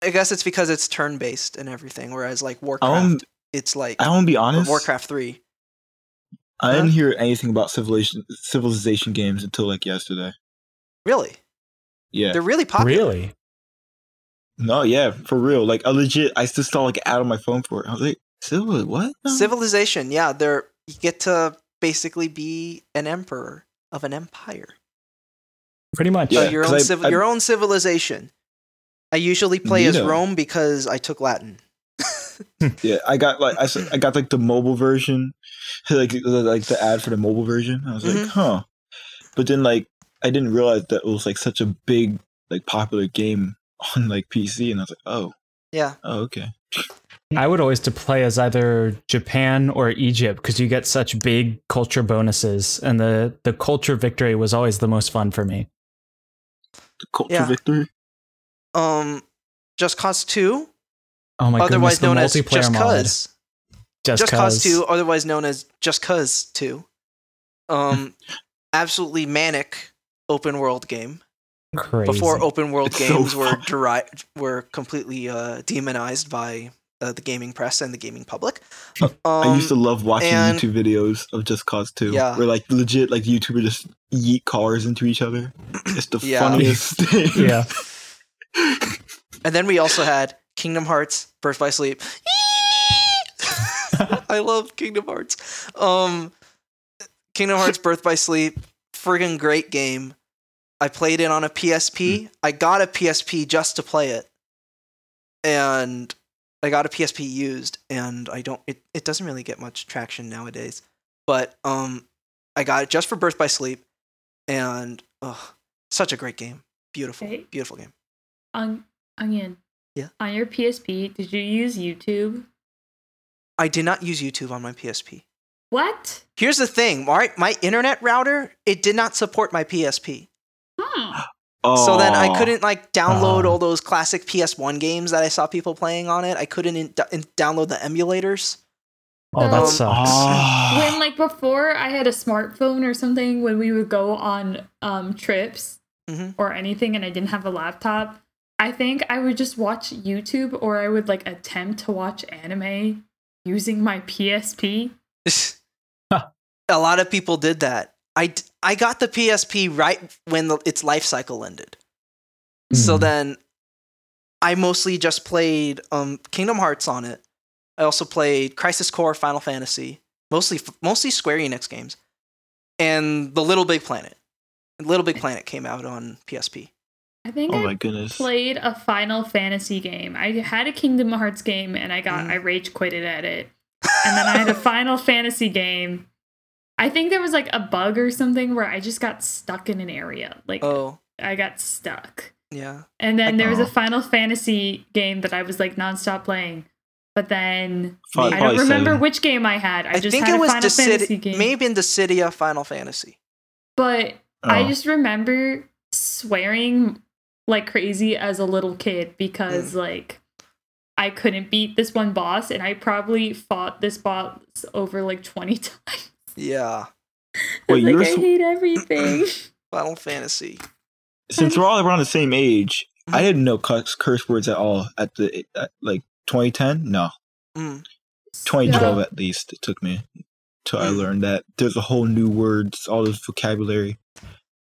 I guess it's because it's turn based and everything, whereas like Warcraft, Um, it's like I want to be honest. Warcraft three. I didn't hear anything about civilization civilization games until like yesterday. Really, Yeah. they're really popular. Really? No, yeah, for real. Like a legit I just saw like an ad on my phone for it. I was like, Civil what? No. Civilization, yeah, they're you get to basically be an emperor of an empire. Pretty much. So Yeah, your 'cause own I- civ- I- your own civilization. I usually play as Rome because I took Latin. [laughs] Yeah, I got like I, I got like the mobile version, [laughs] like the, like the ad for the mobile version. I was Mhm. like, huh. But then like I didn't realize that it was like such a big like popular game [laughs] on like PC, and I was like, oh, Yeah. oh okay. I would always to play as either Japan or Egypt because you get such big culture bonuses, and the the culture victory was always the most fun for me. The culture Yeah. victory. Um, Just Cause Two, Oh my otherwise goodness, the known as Just mod. Cause. Just, Just Cause Cause. 2, otherwise known as Just Cause 2. Um, [laughs] absolutely manic open world game. Crazy. Before open world It's so games were fun. derived, were completely uh, demonized by uh, the gaming press and the gaming public. Um, [laughs] I used to love watching and- YouTube videos of Just Cause 2. Yeah. Where like legit like YouTubers just yeet cars into each other. It's the Yeah. funniest thing. [laughs] yeah, and then we also had Kingdom Hearts Birth by Sleep. [laughs] I love Kingdom Hearts. Um, Kingdom Hearts Birth by Sleep, friggin' great game. I played it on a PSP. I got a PSP just to play it, and I got a PSP used, and I don't. It, it doesn't really get much traction nowadays, but um, I got it just for Birth by Sleep, and oh, such a great game. Beautiful, Okay. beautiful game. On Onion. Yeah. On your PSP, did you use YouTube? I did not use YouTube on my PSP. What? Here's the thing, my my internet router it did not support my PSP. Hmm. [gasps] So then I couldn't like download Ah. all those classic PS1 games that I saw people playing on it. I couldn't in- in- download the emulators. oh that Um, sucks. Ah. [sighs] when like before I had a smartphone or something, when we would go on um trips Mhm. or anything, and I didn't have a laptop, I think I would just watch YouTube or I would like attempt to watch anime using my PSP. [laughs] A lot of people did that. I, I got the PSP right when the, its life cycle ended. So Hmm. then I mostly just played um, Kingdom Hearts on it. I also played Crisis Core, Final Fantasy, mostly mostly Square Enix games, and The Little Big Planet. Little Big Planet came out on PSP. I think Oh I my goodness. played a Final Fantasy game. I had a Kingdom Hearts game and I got Mm. I rage quitted at it. And then I had a [laughs] Final Fantasy game. I think there was like a bug or something where I just got stuck in an area. Like Oh, I got stuck. yeah. And then there was a Oh. Final Fantasy game that I was like nonstop playing. But then Fi- I don't remember seven. which game I had. I, I, just think had it a was Final Fantasy Decid- game. maybe in Dissidia Final Fantasy. But I Oh. just remember swearing like crazy as a little kid because like I couldn't beat this one boss and I probably fought this boss over like 20 [laughs] times. Yeah, I Wait, was you're like I so- hate everything. [clears throat] Final Fantasy. Since we're all around the same age. I didn't know curse, curse words at all at the at, like 2010. No, Mm. 2012 Yeah. at least. It took me till I Mm. learned that there's a whole new words, all this vocabulary,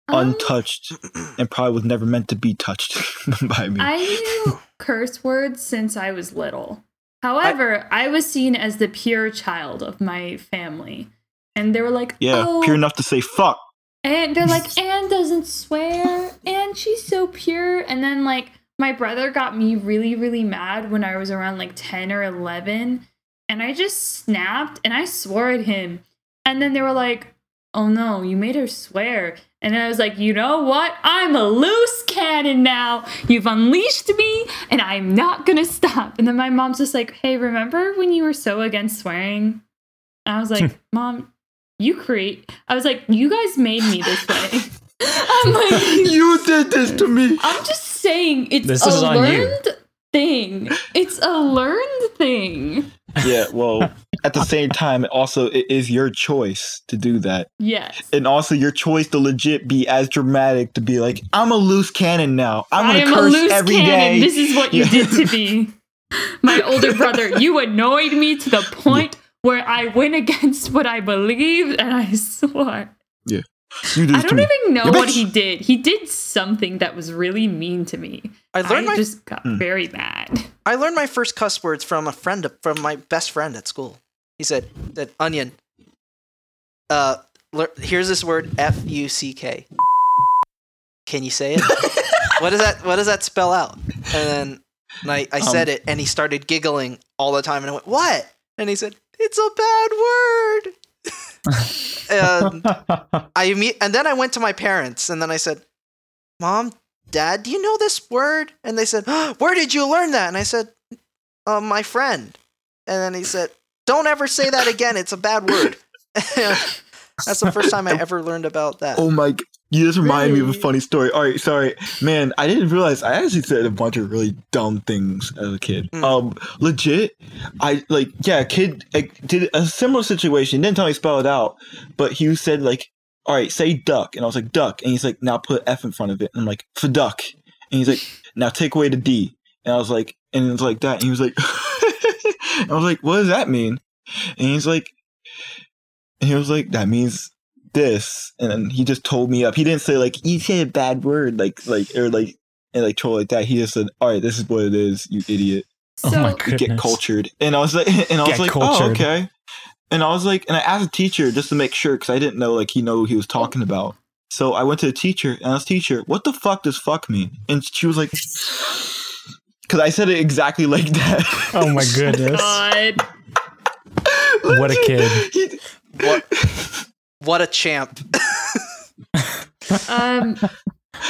Um, untouched, and probably was never meant to be touched [laughs] by me. I [laughs] knew curse words since I was little. However, I, was seen as the pure child of my family. And they were like, yeah, oh, pure enough to say fuck. And they're like, [laughs] Anne doesn't swear, and she's so pure. And then like my brother got me really, really mad when I was around like 10 or 11. And I just snapped and I swore at him. And then they were like, oh no, you made her swear. And I was like, you know what? I'm a loose cannon now. You've unleashed me and I'm not gonna stop. And then my mom's just like, hey, remember when you were so against swearing? And I was like, [laughs] Mom, you create. I was like, you guys made me this way. [laughs] I'm like, you did this to me. I'm just saying it's This a is on you. learned thing. It's a learned thing. Yeah, well, at the [laughs] same time, also it is your choice to do that, Yes. and also your choice to legit be as dramatic to be like, I'm a loose cannon now. I'm I gonna curse loose every cannon. day. This is what you Yeah. did to me. [laughs] My older brother, you [laughs] annoyed me to the point where I went against what I believed and I swore. You do I don't even know what he did. He did something that was really mean to me. I I learned my just got Hmm. very mad. [laughs] I learned my first cuss words from a friend from my best friend at school. He said that onion. Uh, here's this word F U C K. Can you say it? [laughs] what does that What does that spell out? And then and I, I said Um, it, and he started giggling all the time, and I went, "What?" And he said, "It's a bad word." And I imme- and then I went to my parents, and then I said, "Mom, Dad, do you know this word?" And they said, "Where did you learn that?" And I said, uh, "My friend." And then he said, "Don't ever say that again. It's a bad word." [laughs] That's the first time I [laughs] ever learned about that. Oh my! You just reminded me of a funny story. All right, sorry, man. I didn't realize I actually said a bunch of really dumb things as a kid. Mm. Um, legit, I like yeah, a kid like, did a similar situation. Didn't tell me spell it out, but he said like, "All right, say duck," and I was like duck, and he's like, "Now put F in front of it." And I'm like, "For duck," and he's like, "Now take away the D," and I was like, and it's like that, and he was like, [laughs] I was like, "What does that mean?" And he's like, and he was like, "That means." This and then he just told me up he didn't say like you said a bad word like like or like and like troll like that he just said all right this is what it is you idiot So, oh my you goodness. get cultured and i was like [laughs] and i was Get like oh okay and i was like and i asked a teacher just to make sure because i didn't know like he know who he was talking about so i went to the teacher and i was teacher what the fuck does fuck mean and she was like [sighs] because i said it exactly [laughs] like that Oh my [laughs] goodness. God. What a kid. He- What? What a champ! [laughs] Um,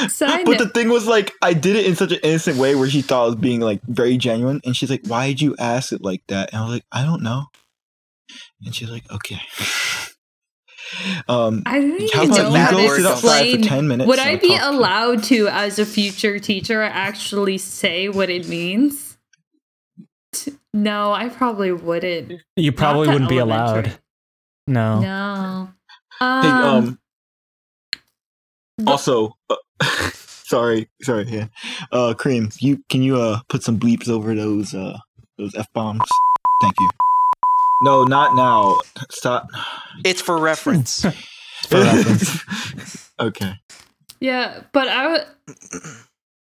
side But the thing was, like, I did it in such an innocent way where she thought I was being like very genuine, and she's like, "Why did you ask it like that?" And I was like, "I don't know." And she's like, "Okay." [laughs] um, I don't how It's even know about you how go to sit outside for explain. ten minutes? Would I be talk to allowed to, as a future teacher, actually say what it means? No, I probably wouldn't. You probably wouldn't be elementary. allowed. No. No. Hey, Um, um, the- also, uh, [laughs] sorry, sorry, yeah. Uh, cream, you can you uh put some bleeps over those uh those f bombs? Thank you. No, not now. Stop. It's for reference. [laughs] For reference. [laughs] okay. Yeah, but I, w-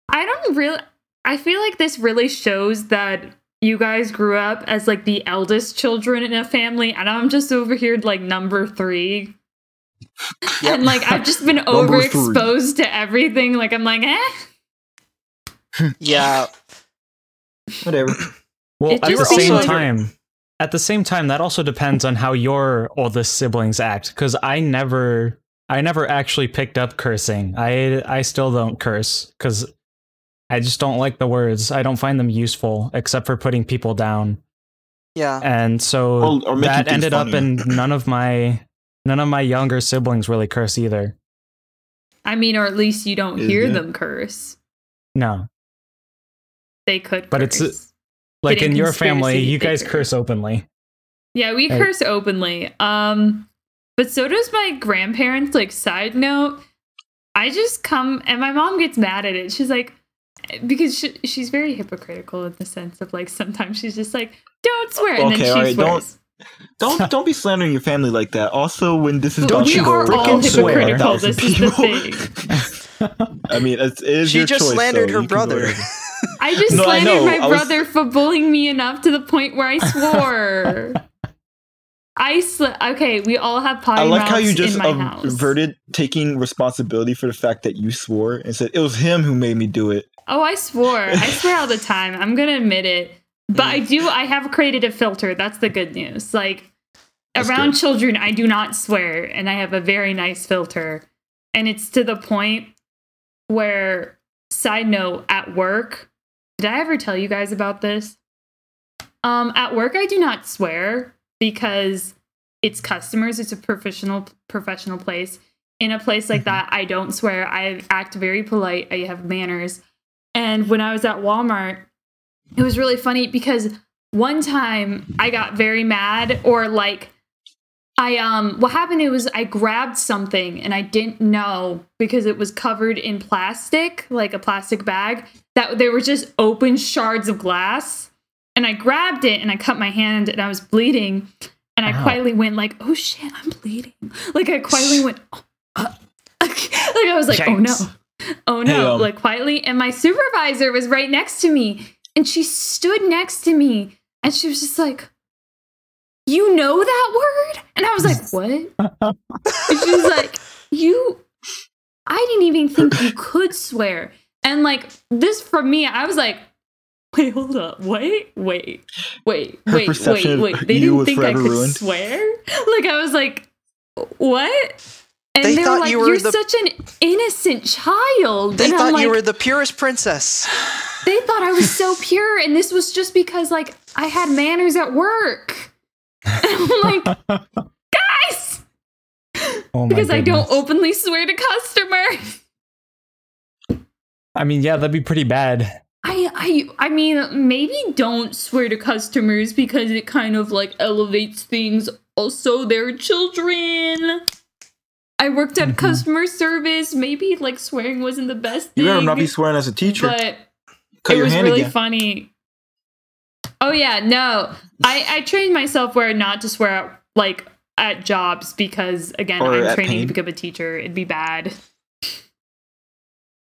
I don't really. I feel like this really shows that you guys grew up as like the eldest children in a family, and I'm just over here like number three. Yep. And like I've just been [laughs] overexposed to everything. Like I'm like, eh. [laughs] yeah, Whatever. Well, It at the same like- time, at the same time, that also depends on how your oldest siblings act. Because I never, I never actually picked up cursing. I, I still don't curse because I just don't like the words. I don't find them useful except for putting people down. yeah. And so Or- or that things ended up in none of my, none of my younger siblings really curse either. I mean, or at least you don't Is hear it? them curse. No, They could, But it's- like Getting in your family, conspiracy you guys theory. curse openly. Yeah, we Hey. curse openly. Um, but so does my grandparents. Like, side note, I just come and my mom gets mad at it. She's like, because she, she's very hypocritical in the sense of like sometimes she's just like, don't swear, and Okay, then she alright, swears. Don't don't [laughs] don't be slandering your family like that. Also, when this is don't you she will are all freaking swear at a hypocritical. thousand This is the people. thing. [laughs] I mean, it's, it is She your just choice, slandered so her you brother. [laughs] I just No, slandered know. my I was- brother for bullying me enough to the point where I swore. I sl- okay. We all have potty I like how you just in my house. averted taking responsibility for the fact that you swore and said it was him who made me do it. Oh, I swore. I swear all the time. I'm gonna admit it. But Mm. I do. I have created a filter. That's the good news. Like That's around good. children, I do not swear, and I have a very nice filter. And it's to the point where, side note, at work, did I ever tell you guys about this? Um, at work, I do not swear because it's customers. It's a professional professional place. In a place like Mhm. that, I don't swear. I act very polite. I have manners. And when I was at Walmart, it was really funny because one time I got very mad or like I um what happened it was I grabbed something and I didn't know because it was covered in plastic, like a plastic bag, that there were just open shards of glass. And I grabbed it and I cut my hand and I was bleeding. And I Ow. quietly went like, "Oh shit, I'm bleeding." Like I quietly went oh, uh, [laughs] like I was like, "Oh no." Oh no, Hey, um, like quietly and my supervisor was right next to me and she stood next to me and she was just like, "You know that word?" And I was like, [laughs] "What?" And she was like, "You I didn't even think you [laughs] could swear." And like this from me, I was like, "Wait, hold up. Wait, wait. Wait, wait, wait, wait. They didn't think I could ruined. swear?" Like I was like, "What?" And They they, were thought like, you you were are the- such an innocent child. They and thought I'm you were the purest princess. [sighs] they thought I was so pure, and this was just because like I had manners at work. [laughs] And I'm like, guys, Oh my because I don't openly swear to customers. I mean, yeah, that'd be pretty bad. I, I, I mean, maybe don't swear to customers because it kind of like elevates things. Also, they're children. I worked at Mhm. customer service. Maybe like swearing wasn't the best thing. You better not be swearing as a teacher. but Cut it your was hand really again. funny. Oh yeah, no. I I trained myself where not to swear at, like at jobs because again, Or I'm training pain. to become a teacher. It'd be bad.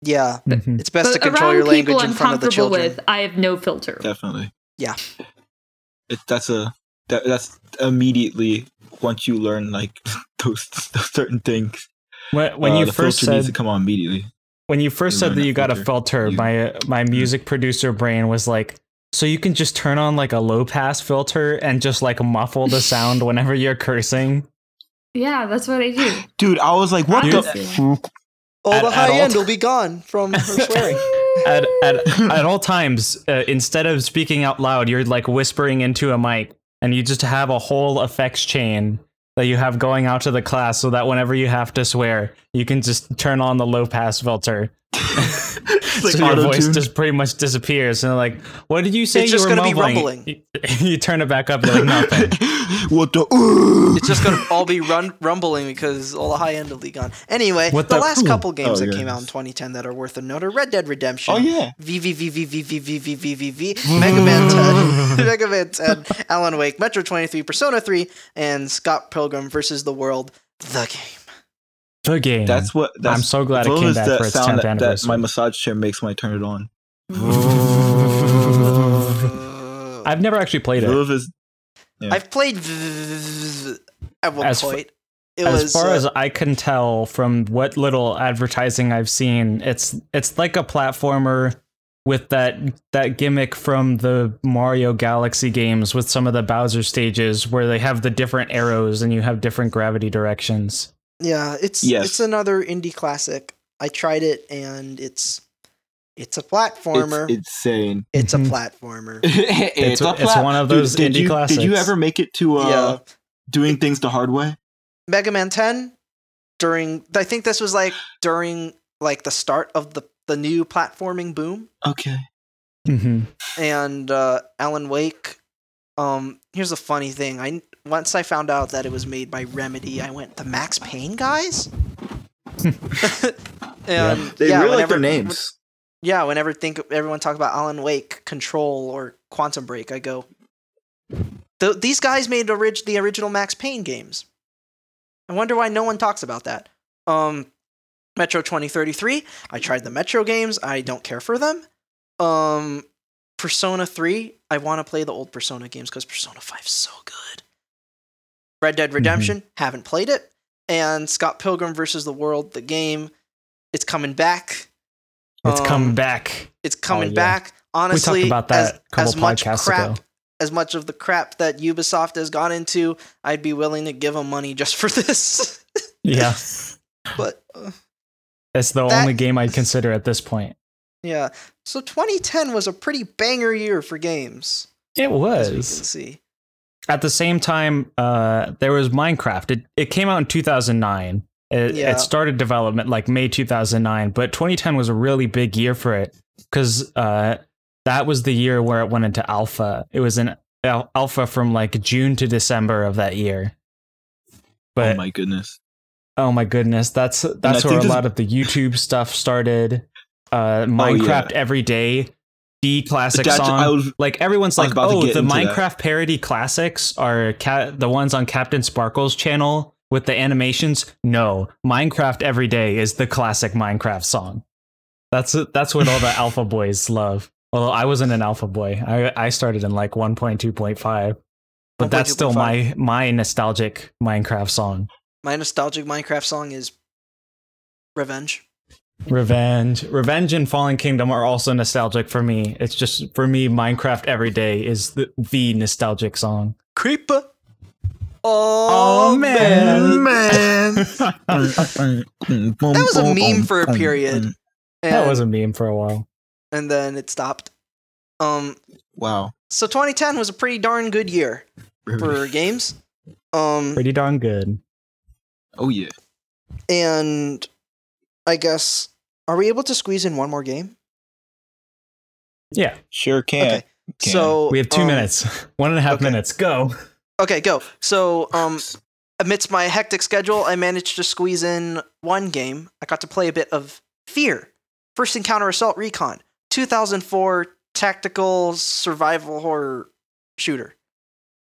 Yeah, Mhm. it's best but to control your language people in I'm front of the children. with, I have no filter. Definitely. Yeah. It, that's a that, that's immediately once you learn like [laughs] those, those certain things. When, when uh, you the first filter needs said to come on immediately. when you first You said that that you got a filter. filter, You- my [laughs] my music producer brain was like, so you can just turn on like a low pass filter and just like muffle the sound [laughs] whenever you're cursing. Yeah, that's what I do. Dude, I was like, what Honestly. the? All At- the high all end ti- will be gone from her swearing. At at, at all times, uh, instead of speaking out loud, you're like whispering into a mic, and you just have a whole effects chain that you have going out to the class, so that whenever you have to swear, you can just turn on the low pass filter. It's like so your voice just pretty much disappears. And like, what did you say? It's you just were gonna be rumbling. You, you turn it back up. You're like nothing. what the? Ooh. It's just gonna all be run rumbling because all the high end will be gone. Anyway, What the, the- last couple games Oh, that yeah. came out in 2010 that are worth a note are Red Dead Redemption. Oh yeah. V V V V V V V V V V V Mega Man 10, Mega Man 10, Alan Wake, Metro 23, Persona 3, and Scott Pilgrim versus the World, the game. The game. That's what. That's, I'm so glad it came was back that for its sound 10th that, that anniversary. my massage chair makes when I turn it on. [laughs] I've never actually played it. Love is I've played v- at one As f- point. It as was far uh, as I can tell from what little advertising I've seen, it's it's like a platformer with that that gimmick from the Mario Galaxy games with some of the Bowser stages where they have the different arrows and you have different gravity directions. Yeah, it's Yes. it's another indie classic. I tried it and it's it's a it's platformer. insane. It's, a platformer. [laughs] it's, It's- it's one of those did indie you, Did you ever make it to uh, yeah. doing things the hard way? Mega Man 10 during I think this was like during like the start of the the new platforming boom Okay. Mm-hmm. and uh Alan Wake um here's a funny thing I once I found out that it was made by Remedy I went the Max Payne guys [laughs] and They yeah, really like whenever, their names. yeah whenever think everyone talk about Alan Wake Control or Quantum Break I go Th- these guys made orig- the original Max Payne games I wonder why no one talks about that. Um, Metro 2033. I tried the Metro games. I don't care for them. Um, Persona 3. I want to play the old Persona games because Persona 5 is so good. Red Dead Redemption. Haven't played it. And Scott Pilgrim versus the World, the game. It's coming back. It's Um, come back. It's coming yeah. back. Honestly, about that as, as much crap, ago. as much of the crap that Ubisoft has gone into, I'd be willing to give them money just for [laughs] this. Yeah, but uh, it's the That- only game I'd consider at this point. Yeah, so 2010 was a pretty banger year for games. It As we can was. see. at the same time, uh, there was Minecraft. It it came out in 2009. It, Yeah. it started development like May 2009, but 2010 was a really big year for it because uh, that was the year where it went into alpha. It was an al- alpha from like June to December of that year. But oh my goodness. Oh my goodness, that's that's where a lot of the YouTube stuff started. Uh, Minecraft every day, the classic That's- song. I was- like everyone's I like, oh, the into that." Minecraft parody classics are ca- the ones on CaptainSparklez's channel with the animations. No, Minecraft every day is the classic Minecraft song. That's that's what all the [laughs] alpha boys love. Although I wasn't an alpha boy, I I started in like 1.2.5, but that's still 1.2.5. my my nostalgic Minecraft song. My nostalgic Minecraft song is Revenge. Revenge, Revenge, and Fallen Kingdom are also nostalgic for me. It's just for me, Minecraft Every Day is the, the nostalgic song. Creeper. Oh, man. Man. That [laughs] that was a meme for a period. And, That was a meme for a while. and then it stopped. Um Wow. so 2010 was a pretty darn good year for games. Um Pretty darn good. Oh yeah. and I guess are we able to squeeze in one more game? Yeah, Sure can. Okay. Can. So we have two um, minutes, [laughs] one and a half okay. minutes. Go. Okay, go. So, um, amidst my hectic schedule, I managed to squeeze in one game. I got to play a bit of Fear, First Encounter Assault Recon, 2004 tactical survival horror shooter,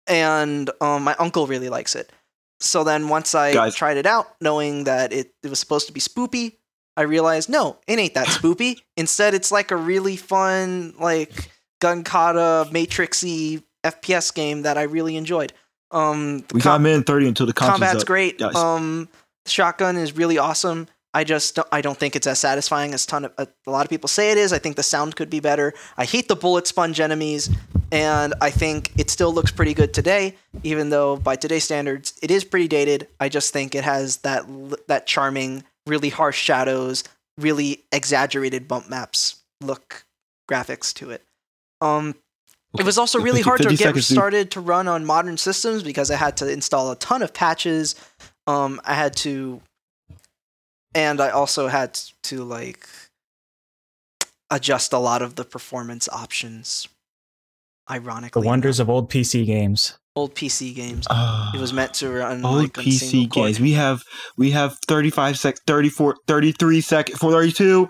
and um, my uncle really likes it. So then, once I Guys. tried it out, knowing that it, it was supposed to be spoopy, I realized no, it ain't that [laughs] spoopy. Instead, it's like a really fun, like gun kata matrixy FPS game that I really enjoyed. Um, we com- got minute thirty until the combat's great. guys. Um, the shotgun is really awesome. I just don't, I don't think it's as satisfying as ton of a, a lot of people say it is. I think the sound could be better. I hate the bullet sponge enemies, and I think it still looks pretty good today, even though by today's standards it is pretty dated. I just think it has that that charming, really harsh shadows, really exaggerated bump maps look graphics to it. Um, it was also really hard to get started to run on modern systems because I had to install a ton of patches. Um, I had to, and I also had to like adjust a lot of the performance options. Ironically, the Ironically, wonders of old PC games. old PC games. Ah, It was meant to run old like, on single PC core. games. We have we have 35 sec 34 33 seconds 32.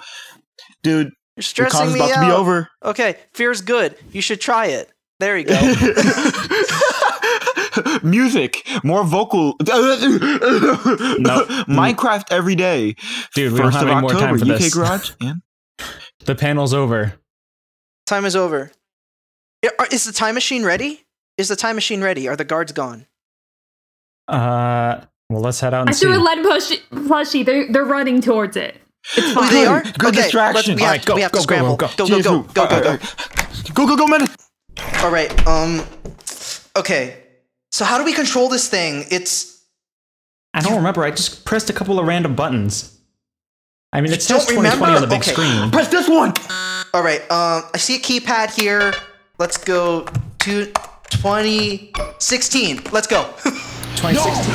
Dude, You're the stressing con's me about out. to be over. Okay, fear's good. You should try it. There you go. [laughs] [laughs] [laughs] Music, more vocal. [laughs] No, [laughs] Minecraft every day. Dude, we don't have of any more time for UK this. Garage. And The panel's over. time is over. Is the time machine ready? Is the time machine ready? Are the guards gone? Uh, well, let's head out and I see. threw a lead plushie. plushie. They're they're running towards it. It's fine. they are. Good okay, distraction. let's- go. we have, Alright, go, we have go, to go, scramble. go, Go, go, go, go, go, go. Go, go, go, man. All right. Um. Okay. So how do we control this thing? It's I don't remember. I just pressed a couple of random buttons. I mean, it don't says 2020 on the big? Okay. screen. Press this one. all right. Um. I see a keypad here. Let's go to 2016. Let's go. [laughs] 2016.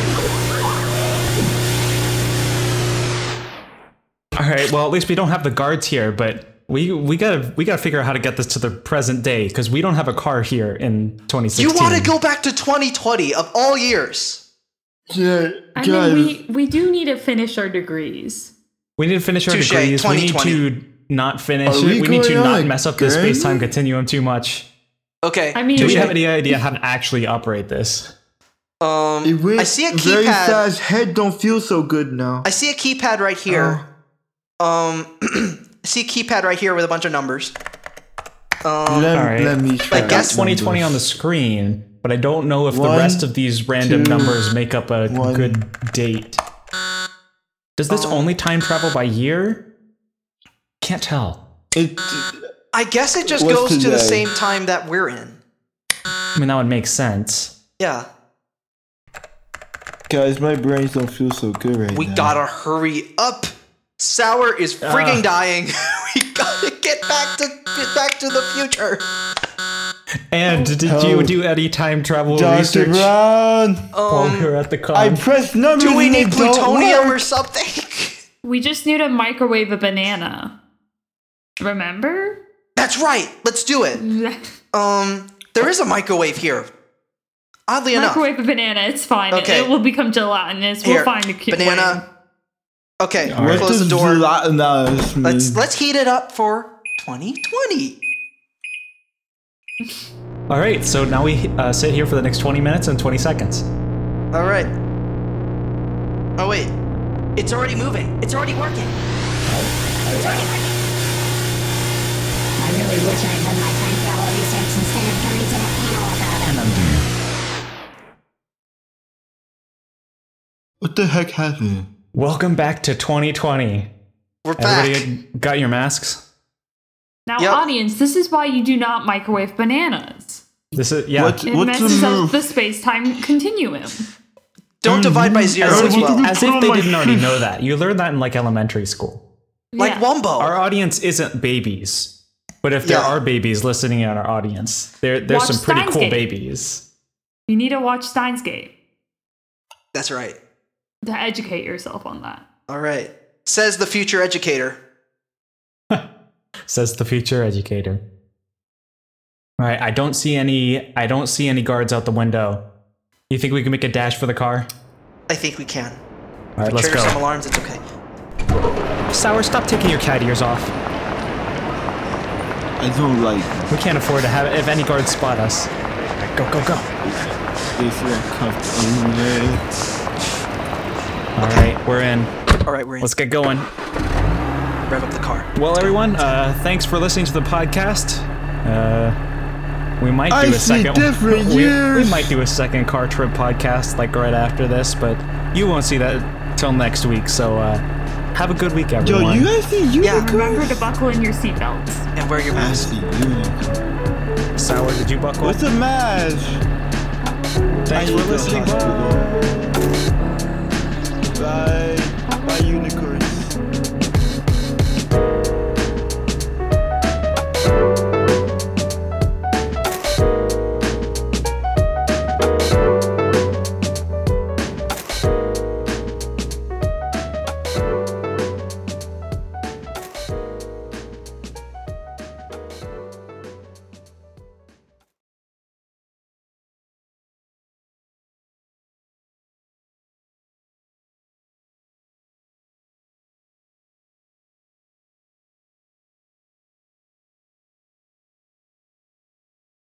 All right. Well, at least we don't have the guards here, but we we gotta we gotta figure out how to get this to the present day because we don't have a car here in 2016. you want to go back to 2020 of all years? Yeah, I mean, we we do need to finish our degrees. We need to finish our Touche, degrees. We need to not finish Are it. we We need to not a mess up the space time continuum too much. Okay. I mean, Do we have any idea how to actually operate this? Um. It went I see a very keypad. fast. Head don't feel so good now. I see a keypad right here. Um. [clears throat] I see a keypad right here with a bunch of numbers. Um. let, all right. let me try. I guess- 2020 number. on the screen, but I don't know if One, the rest of these random two, numbers make up a one. good date. Does this Um, only time travel by year? Can't tell. It, I guess it just What's goes to the same time that we're in. I mean, that would make sense. Yeah. guys, my brains don't feel so good right We now. We gotta hurry up. Sour is frigging Ah. dying. [laughs] we gotta get back to get back to the future. And did you do any time travel Dr. research Brown, while we Um, were at the con? I pressed numbers. do we need plutonium or something? [laughs] we just need to microwave a banana. Remember? That's right. Let's do it. [laughs] Um, there is a microwave here. Oddly enough. Microwave a banana. It's fine. Okay. It will become gelatinous. Here, we'll find a cute banana. Okay, All right. close the door. gelatinous mean? Let's let's heat it up for 2020. All right, so now we uh, sit here for the next 20 minutes and 20 seconds. All right. Oh wait, it's already moving. It's already working. I really wish I'd done my time travel research instead of going to the panel about it. What the heck happened? Welcome back to 2020. We're back. Everybody got your masks? Now, Yep. audience, this is why you do not microwave bananas. This is yeah. What- It What's the messes up move? the space-time continuum. Don't mm-hmm. divide by zero As as if, you- well. as if they didn't already know that. You learned that in like elementary school. [laughs] Like Yeah. Wumbo. Our audience isn't babies, but if there Yeah. are babies listening in our audience, there there's Watch some pretty Steins cool Gate. babies. You need to watch Steins Gate That's right. To educate yourself on that. All right. Says the future educator. Says the future educator. All right, I don't see any. I don't see any guards out the window. You think we can make a dash for the car? I think we can. All right, let's Trigger some alarms. It's okay. Sour, stop taking your cat ears off. I don't like We can't afford to have it if any guards spot us. Go, go, go. this. comfortable. All right, we're in. All right, we're in. Let's get going. rev up the car. Well, everyone, uh, thanks for listening to the podcast. Uh, we might do I a see second. different we, we might do a second car trip podcast like right after this, but you won't see that till next week. So uh, have a good week, everyone. Yo, everyone. you guys see unicorns? Remember to buckle in your seatbelts. And wear your I mask. see. Sour, did you buckle? What's a mash? Thanks I for listening. hospital. Bye side by unicorn.